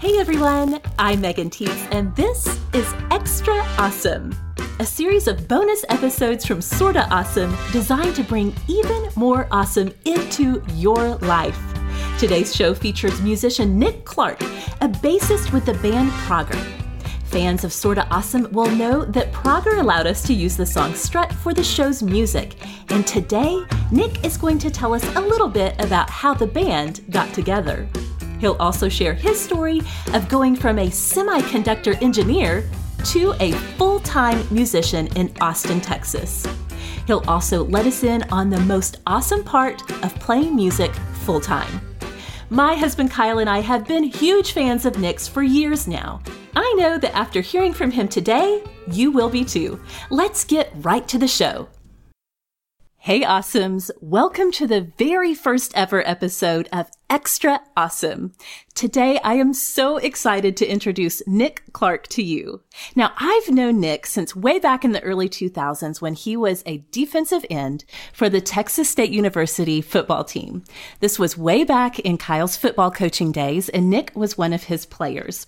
Hey everyone, I'm Megan Tietz, and this is Extra Awesome, a series of bonus episodes from Sorta Awesome designed to bring even more awesome into your life. Today's show features musician Nick Clark, a bassist with the band Progger. Fans of Sorta Awesome will know that Progger allowed us to use the song Strut for the show's music, and today, Nick is going to tell us a little bit about how the band got together. He'll also share his story of going from a semiconductor engineer to a full time musician in Austin, Texas. He'll also let us in on the most awesome part of playing music full time. My husband Kyle and I have been huge fans of Nick's for years now. I know that after hearing from him today, you will be too. Let's get right to the show. Hey, Awesomes! Welcome to the very first ever episode of Extra Awesome. Today, I am so excited to introduce Nick Clark to you. Now, I've known Nick since way back in the early 2000s when he was a defensive end for the Texas State University football team. This was way back in Kyle's football coaching days, and Nick was one of his players.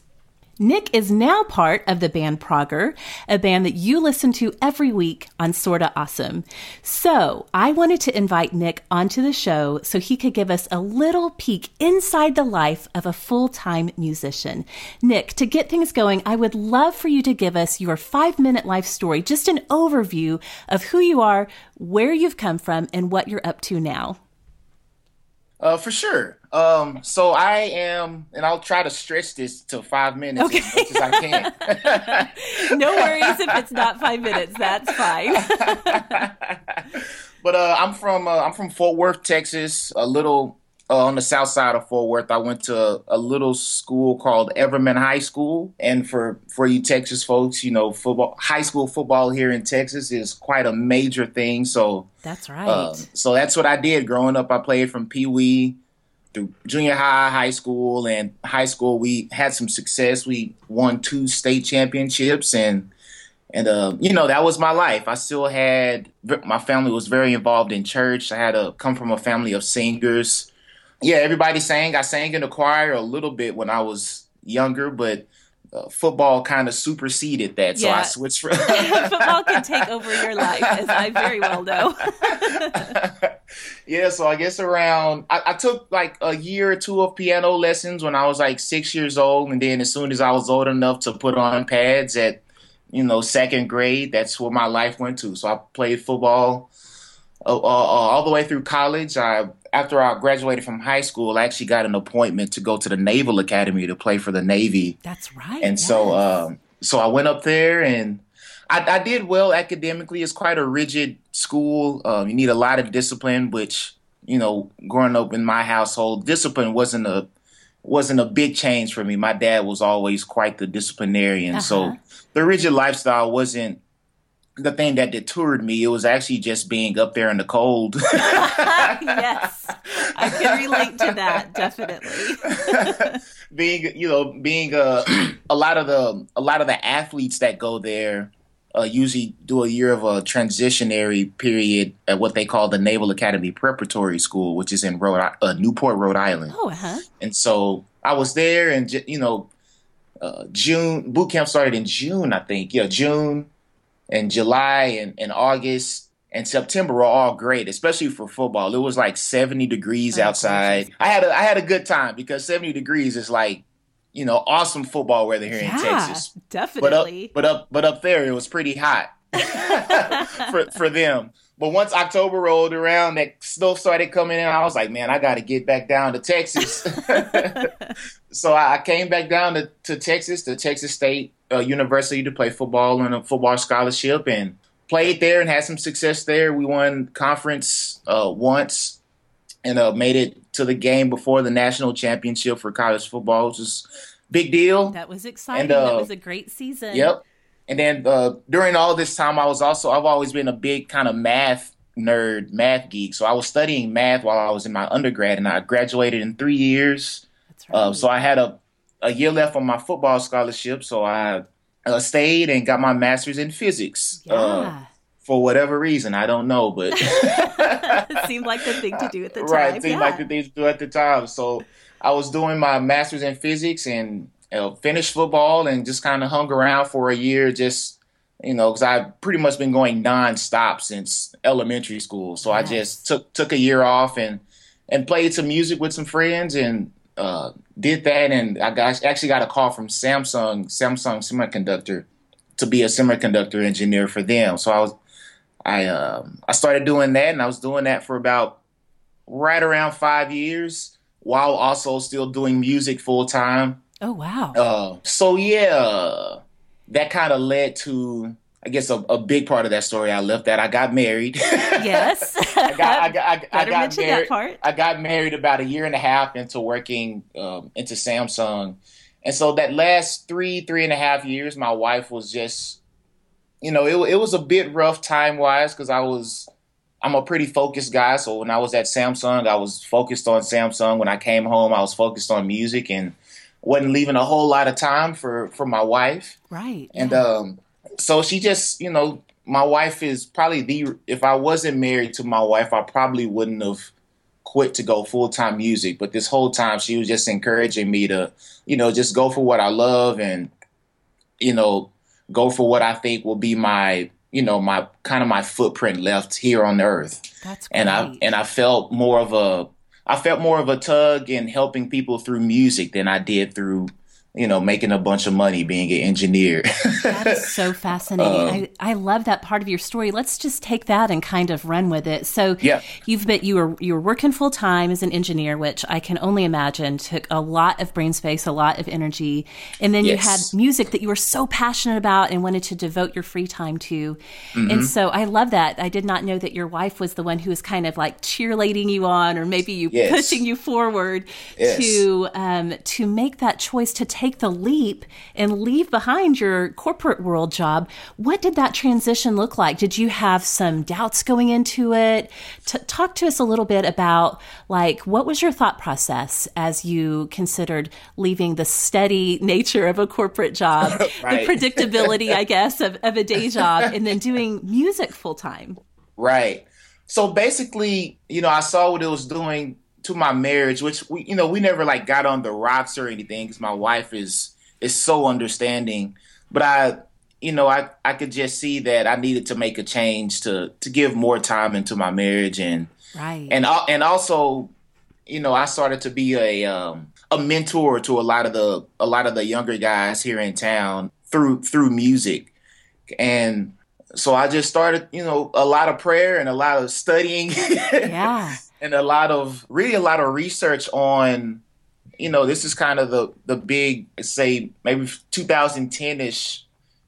Nick is now part of the band Progger, a band that you listen to every week on Sorta Awesome. So I wanted to invite Nick onto the show so he could give us a little peek inside the life of a full time musician. Nick, to get things going, I would love for you to give us your five minute life story, just an overview of who you are, where you've come from, and what you're up to now. Uh, for sure. Um, so I am, and I'll try to stretch this to five minutes okay. as much as I can. no worries if it's not five minutes. That's fine. but uh, I'm from uh, I'm from Fort Worth, Texas. A little uh, on the south side of Fort Worth. I went to a, a, little school called Everman High School. And for, for you Texas folks, you know, football, high school football here in Texas is quite a major thing. So that's right. Uh, so that's what I did growing up. I played from Pee Wee through junior high, high school, and high school. We had some success. We won two state championships and and uh, you know that was my life. I still had my family was very involved in church. I had to come from a family of singers yeah, everybody sang. I sang in the choir a little bit when I was younger, but uh, football kind of superseded that. So yeah. I switched from football can take over your life, as I very well know. yeah, so I guess around I, I, took like a year or two of piano lessons when I was like six years old, and then as soon as I was old enough to put on pads at you know second grade, that's where my life went to. So I played football uh, uh, all the way through college. I after I graduated from high school, I actually got an appointment to go to the Naval Academy to play for the Navy. That's right. And yes. so, um, so I went up there and I, I, did well academically. It's quite a rigid school. Um, you need a lot of discipline, which you know, growing up in my household, discipline wasn't a wasn't a big change for me. My dad was always quite the disciplinarian, uh-huh. so the rigid lifestyle wasn't the thing that deterred me. It was actually just being up there in the cold. yes, I can relate to that definitely. being, you know, being uh, a lot of the a lot of the athletes that go there uh, usually do a year of a transitionary period at what they call the Naval Academy Preparatory School, which is in Rhode, uh, Newport, Rhode Island. Oh, huh. And so I was there, and you know, uh, June boot camp started in June, I think. Yeah, June and July and, and August and September were all great, especially for football. It was like 70 degrees oh, outside. I had a I had a good time because 70 degrees is like, you know, awesome football weather here yeah, in Texas. Definitely. But up, but up but up there it was pretty hot for for them. But once October rolled around, that snow started coming in. I was like, man, I got to get back down to Texas. so I came back down to, to Texas, to Texas State uh, University, to play football on a football scholarship, and played there and had some success there. We won conference uh, once and uh, made it to the game before the national championship for college football, which was big deal. That was exciting. And, that uh, was a great season. Yep. And then uh, during all this time, I was also I've always been a big kind of math nerd, math geek. So I was studying math while I was in my undergrad, and I graduated in three years. That's Right. Uh, so I had a a year left on my football scholarship, so I uh, stayed and got my master's in physics. Uh, for whatever reason, I don't know, but it seemed like the thing to do at the time. Right, seemed yeah. like the thing to do at the time. So I was doing my master's in physics and uh, finished football and just kind of hung around for a year, just you know, because I've pretty much been going nonstop since elementary school. So I just took took a year off and and played some music with some friends and uh, did that. And I got actually got a call from Samsung Samsung Semiconductor to be a semiconductor engineer for them. So I was I um, I started doing that, and I was doing that for about right around five years, while also still doing music full time. Oh wow! Uh, so yeah, that kind of led to I guess a, a, big part of that story I left that I got married. Yes. I got I got, I, I got married. I got married about a year and a half into working um, into Samsung. And so that last three, three and a half years, my wife was just, you know, it, it was a bit rough time wise because I was, I'm a pretty focused guy. So when I was at Samsung, I was focused on Samsung. When I came home, I was focused on music and wasn't leaving a whole lot of time for, for my wife. Right. And, yeah. um, so she just, you know, my wife is probably the. If I wasn't married to my wife, I probably wouldn't have quit to go full time music. But this whole time, she was just encouraging me to, you know, just go for what I love and, you know, go for what I think will be my, you know, my kind of my footprint left here on earth. That's great. And I and I felt more of a I felt more of a tug in helping people through music than I did through you know, making a bunch of money being an engineer. that is so fascinating. Um, I, I love that part of your story. Let's just take that and kind of run with it. So yeah. you've been you were you were working full time as an engineer, which I can only imagine took a lot of brain space, a lot of energy. And then yes. you had music that you were so passionate about and wanted to devote your free time to. Mm-hmm. And so I love that. I did not know that your wife was the one who was kind of like cheerleading you on or maybe you yes. pushing you forward yes. to um, to make that choice to take take the leap and leave behind your corporate world job. What did that transition look like? Did you have some doubts going into it? T- talk to us a little bit about like what was your thought process as you considered leaving the steady nature of a corporate job, right. the predictability, I guess, of, of a day job, and then doing music full time? Right. So basically, you know, I saw what it was doing to my marriage, which we, you know, we never like got on the rocks or anything because my wife is is so understanding. But I, you know, I I could just see that I needed to make a change to to give more time into my marriage and right and and also, you know, I started to be a um, a mentor to a lot of the a lot of the younger guys here in town through through music and so I just started, you know, a lot of prayer and a lot of studying. yeah and a lot of really a lot of research on you know this is kind of the the big say maybe 2010ish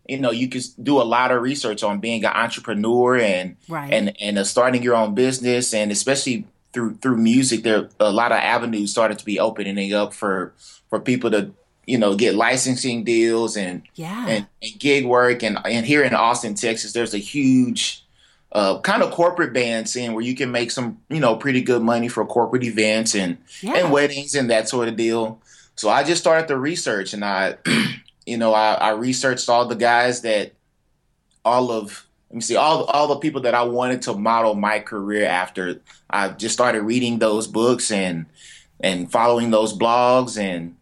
you know you can do a lot of research on being an entrepreneur and right. and and uh, starting your own business. And especially through through music there a lot of avenues started to be opening up for for people to you know get licensing deals and yeah. and, and gig work. And and here in Austin Texas there's a huge uh, kind of corporate band scene where you can make some, you know, pretty good money for corporate events and yeah. and weddings and that sort of deal. So I just started the research and I, you know, I, I researched all the guys that all of let me see all all the people that I wanted to model my career after. I just started reading those books and and following those blogs and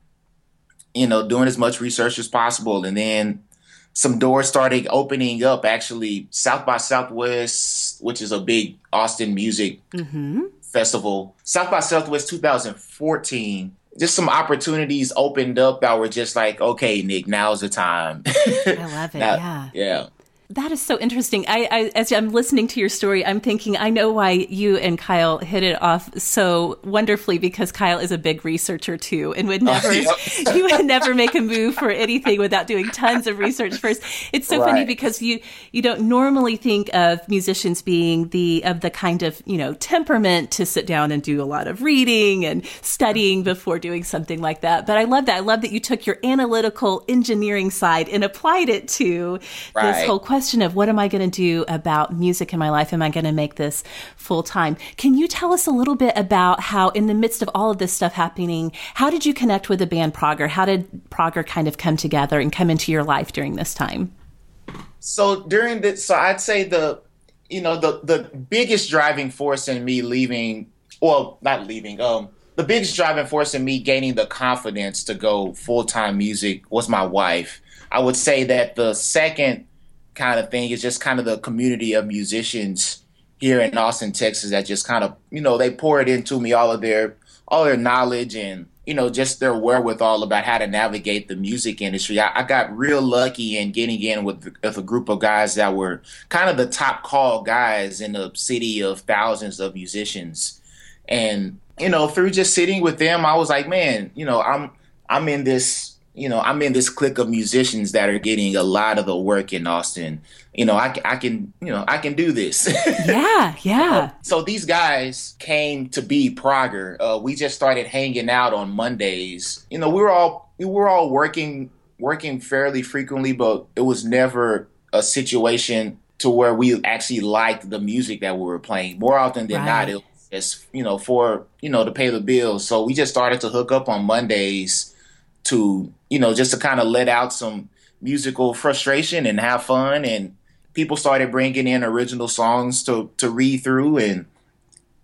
you know doing as much research as possible and then some doors started opening up. Actually, South by Southwest, which is a big Austin music mm-hmm. festival, South by Southwest 2014. Just some opportunities opened up that were just like, okay, Nick, now's the time. I love it. now, yeah. Yeah. That is so interesting. I, I, as I'm listening to your story, I'm thinking I know why you and Kyle hit it off so wonderfully because Kyle is a big researcher too, and would oh, never yep. he would never make a move for anything without doing tons of research first. It's so right. funny because you you don't normally think of musicians being the of the kind of you know temperament to sit down and do a lot of reading and studying before doing something like that. But I love that. I love that you took your analytical engineering side and applied it to right. this whole question question of what am I going to do about music in my life? Am I going to make this full time? Can you tell us a little bit about how, in the midst of all of this stuff happening, how did you connect with the band Progger? How did Progger kind of come together and come into your life during this time? So during the, so I'd say the, you know, the the biggest driving force in me leaving, well, not leaving, um, the biggest driving force in me gaining the confidence to go full time music was my wife. I would say that the second kind of thing is just kind of the community of musicians here in Austin, Texas that just kind of, you know, they poured into me all of their all their knowledge and you know just their wherewithal about how to navigate the music industry. I, I got real lucky in getting in with, with a group of guys that were kind of the top call guys in a city of thousands of musicians, and you know through just sitting with them, I was like, man, you know, I'm I'm in this you know, I'm in this clique of musicians that are getting a lot of the work in Austin. You know, I, I can, you know, I can do this. yeah, yeah. so these guys came to be Progger. Uh, we just started hanging out on Mondays. You know, we were all we were all working working fairly frequently, but it was never a situation to where we actually liked the music that we were playing. More often than right. not, it was you know for you know to pay the bills. So we just started to hook up on Mondays to you know just to kind of let out some musical frustration and have fun and people started bringing in original songs to to read through and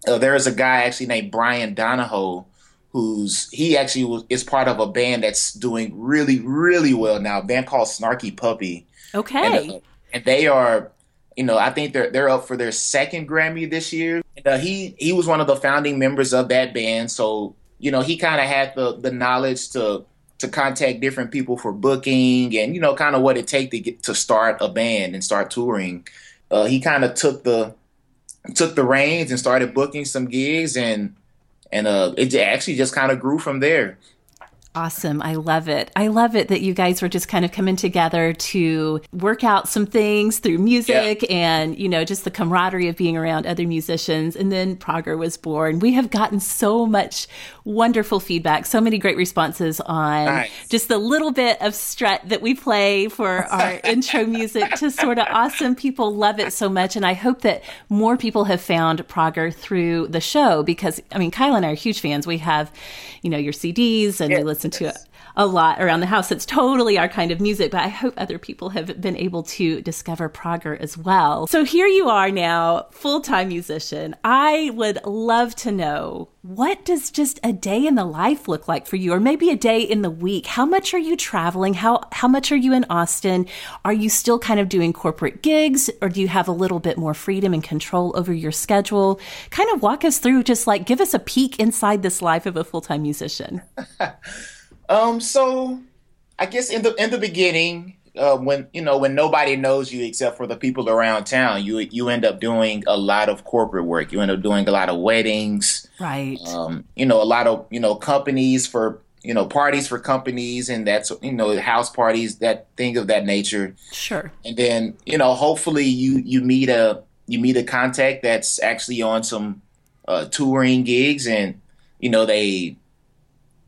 uh, there is a guy actually named Brian Donahoe who's he actually was, is part of a band that's doing really really well now a band called Snarky Puppy. Okay. and, uh, and they are you know I think they're they're up for their second Grammy this year. And, uh, he he was one of the founding members of that band so you know he kind of had the the knowledge to to contact different people for booking and you know kind of what it take to get to start a band and start touring. Uh, he kind of took the took the reins and started booking some gigs and and uh, it actually just kind of grew from there. Awesome. I love it. I love it that you guys were just kind of coming together to work out some things through music yeah. and, you know, just the camaraderie of being around other musicians. And then Progger was born. We have gotten so much wonderful feedback, so many great responses on nice. just the little bit of strut that we play for our intro music to Sorta Awesome. People love it so much. And I hope that more people have found Progger through the show because, I mean, Kyle and I are huge fans. We have, you know, your CDs and yeah. we listen listen to a lot around the house. It's totally our kind of music, but I hope other people have been able to discover Progger as well. So here you are now, full time musician. I would love to know what does just a day in the life look like for you, or maybe a day in the week? How much are you traveling? How how much are you in Austin? Are you still kind of doing corporate gigs, or do you have a little bit more freedom and control over your schedule? Kind of walk us through, just like give us a peek inside this life of a full time musician. Um, so I guess in the in the beginning, uh, when you know when nobody knows you except for the people around town, you you end up doing a lot of corporate work. You end up doing a lot of weddings, right? Um, you know, a lot of you know companies for you know parties for companies, and that's you know house parties, that thing of that nature. Sure. And then you know, hopefully you you meet a you meet a contact that's actually on some uh, touring gigs, and you know they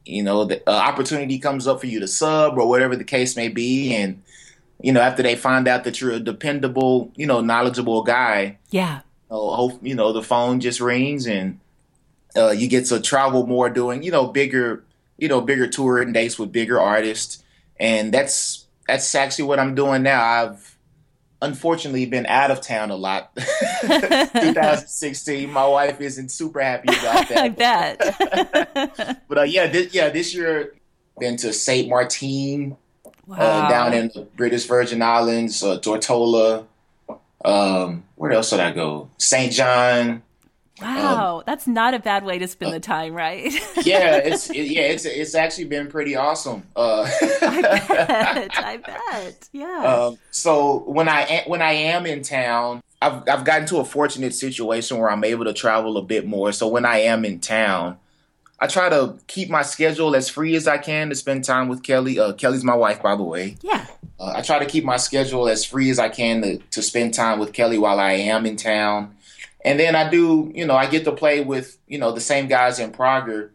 you know, the uh, opportunity comes up for you to sub or whatever the case may be, and you know, after they find out that you're a dependable, you know, knowledgeable guy, yeah, you know, you know the phone just rings and uh, you get to travel more, doing you know bigger, you know, bigger touring dates with bigger artists, and that's that's actually what I'm doing now. I've unfortunately been out of town a lot. 2016 my wife isn't super happy about that. I bet. But uh, yeah this, yeah this year been to saint martin wow. uh, down in the british virgin islands uh, tortola um, where else did i go? St john Wow, um, that's not a bad way to spend the time, right? yeah, it's it, yeah, it's it's actually been pretty awesome. Uh, I bet, I bet, yeah. Um, so when I when I am in town, I've I've gotten to a fortunate situation where I'm able to travel a bit more. So when I am in town, I try to keep my schedule as free as I can to spend time with Kelly. Uh, Kelly's my wife, by the way. Yeah. Uh, I try to keep my schedule as free as I can to, to spend time with Kelly while I am in town. And then I do, you know, I get to play with, you know, the same guys in Progger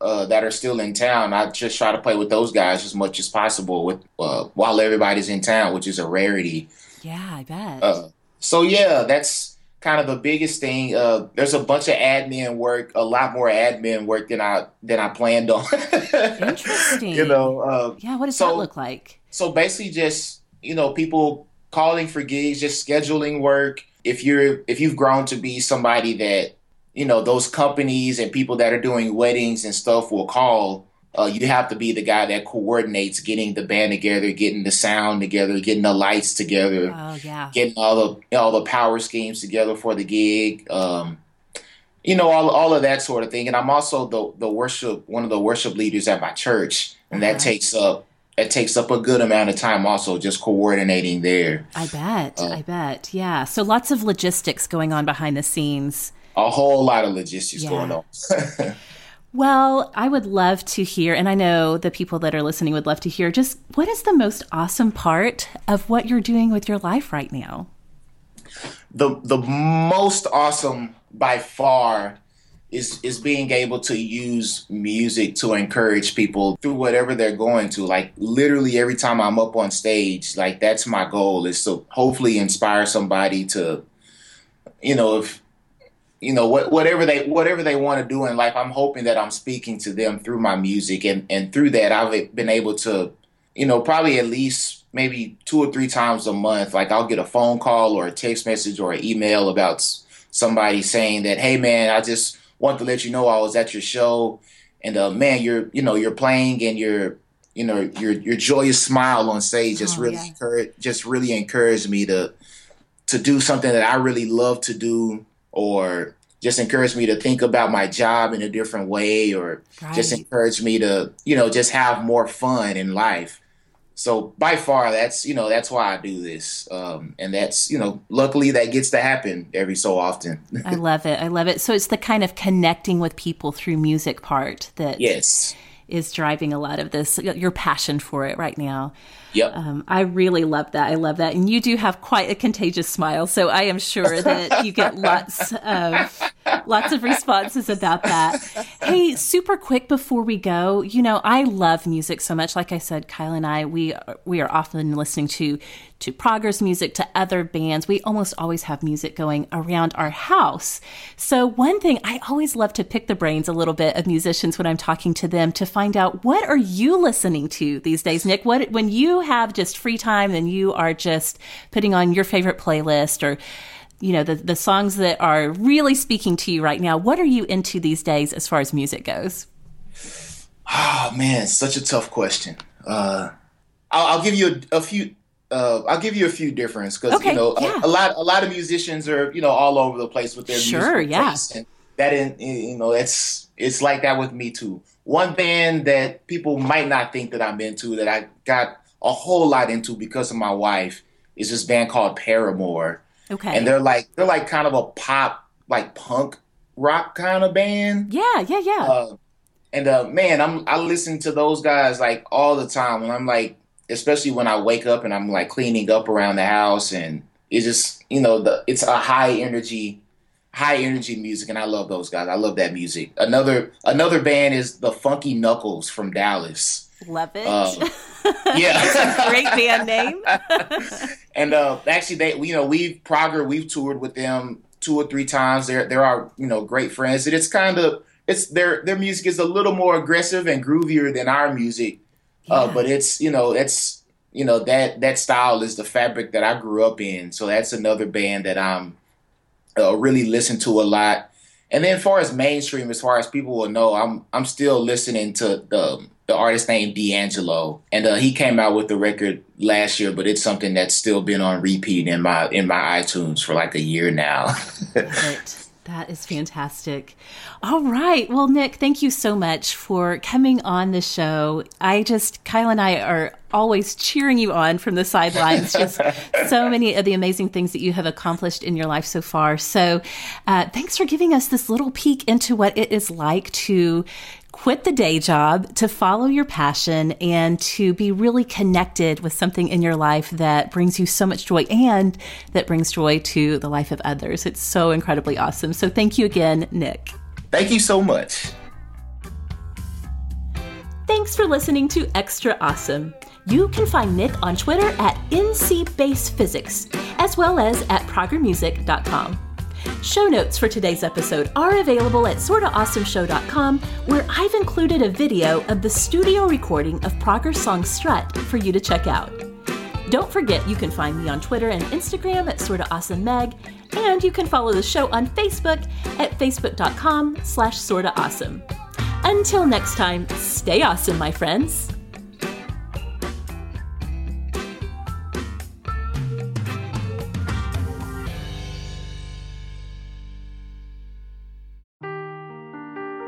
uh, that are still in town. I just try to play with those guys as much as possible with uh, while everybody's in town, which is a rarity. Yeah, I bet. Uh, so yeah, that's kind of the biggest thing. Uh, there's a bunch of admin work, a lot more admin work than I than I planned on. Interesting. you know. Uh, yeah. What does so, that look like? So basically, just you know, people calling for gigs, just scheduling work if you're if you've grown to be somebody that you know, those companies and people that are doing weddings and stuff will call. Uh, you have to be the guy that coordinates getting the band together, getting the sound together, getting the lights together, Oh, yeah. getting all the all the power schemes together for the gig. Um, you know, all all of that sort of thing. And I'm also the the worship one of the worship leaders at my church, and that Uh-huh. takes up that takes up a good amount of time. Also, just coordinating there. I bet. Oh. I bet. Yeah. So lots of logistics going on behind the scenes. A whole lot of logistics Yeah. going on. Well, I would love to hear, and I know the people that are listening would love to hear just what is the most awesome part of what you're doing with your life right now? the the most awesome by far is is being able to use music to encourage people through whatever they're going to like literally every time i'm up on stage like that's my goal is to hopefully inspire somebody to you know if you know what, whatever they whatever they want to do in life i'm hoping that i'm speaking to them through my music. And and through that i've been able to you know probably at least maybe two or three times a month like i'll get a phone call or a text message or an email about somebody saying that hey man i just want to let you know i was at your show and uh man you're you know you're playing and you're you know your your joyous smile on stage just Oh, really yeah. just really encouraged me to to do something that i really love to do or just encourage me to think about my job in a different way or just Right. encourage me to you know just have more fun in life so by far that's you know that's why i do this um, and that's you know luckily that gets to happen every so often I love it. I love it. So it's the kind of connecting with people through music part that yes is driving a lot of this, your passion for it right now. yep Um, I really love that. I love that. And you do have quite a contagious smile. So I am sure that you get lots of lots of responses about that. Hey, super quick before we go, you know, I love music so much. Like I said, Kyle and I, we we are often listening to to Progger's music, to other bands. We almost always have music going around our house. So one thing I always love to pick the brains a little bit of musicians when I'm talking to them to find out what are you listening to these days, Nick? What when you have just free time and you are just putting on your favorite playlist or you know the the songs that are really speaking to you right now. What are you into these days as far as music goes? oh man such a tough question uh, I'll, I'll give you a, a few uh, I'll give you a few difference because Okay, you know yeah. a, a lot a lot of musicians are you know all over the place with their Sure, yeah. and that in you know it's it's like that with me too. One band that people might not think that I'm into that I got a whole lot into because of my wife is this band called Paramore, Okay. and they're like they're like kind of a pop like punk rock kind of band. yeah, yeah, yeah. Uh, and uh, man, I'm I listen to those guys like all the time, and I'm like, especially when I wake up and I'm like cleaning up around the house, and it's just you know the it's a high energy, high energy music, and I love those guys. I love that music. Another another band is the Funky Knuckles from Dallas. love it. uh, yeah. Great band name. and uh, actually, they you know we've Progger we've toured with them two or three times. They're they're our you know great friends, and it's kind of it's their their music is a little more aggressive and groovier than our music, uh, but it's you know it's you know that that style is the fabric that I grew up in. So that's another band that I'm uh, really listen to a lot. And then, as far as mainstream, as far as people will know, I'm I'm still listening to the the artist named D'Angelo, and uh, he came out with the record last year, but it's something that's still been on repeat in my in my iTunes for like a year now. That is fantastic. All right. Well, Nick, thank you so much for coming on the show. I just, Kyle and I are always cheering you on from the sidelines. Just so many of the amazing things that you have accomplished in your life so far. So, uh, thanks for giving us this little peek into what it is like to quit the day job, to follow your passion, and to be really connected with something in your life that brings you so much joy and that brings joy to the life of others. It's so incredibly awesome. So thank you again, Nick. Thank you so much. Thanks for listening to Extra Awesome. You can find Nick on Twitter at NCBasePhysics, as well as at ProggerMusic.com. Show notes for today's episode are available at sortaawesomeshow.com, where I've included a video of the studio recording of Progger's song Strut for you to check out. Don't forget you can find me on Twitter and Instagram at sortaawesomemeg, And you can follow the show on Facebook at facebook.com slash sorta awesome. Until next time, stay awesome, my friends.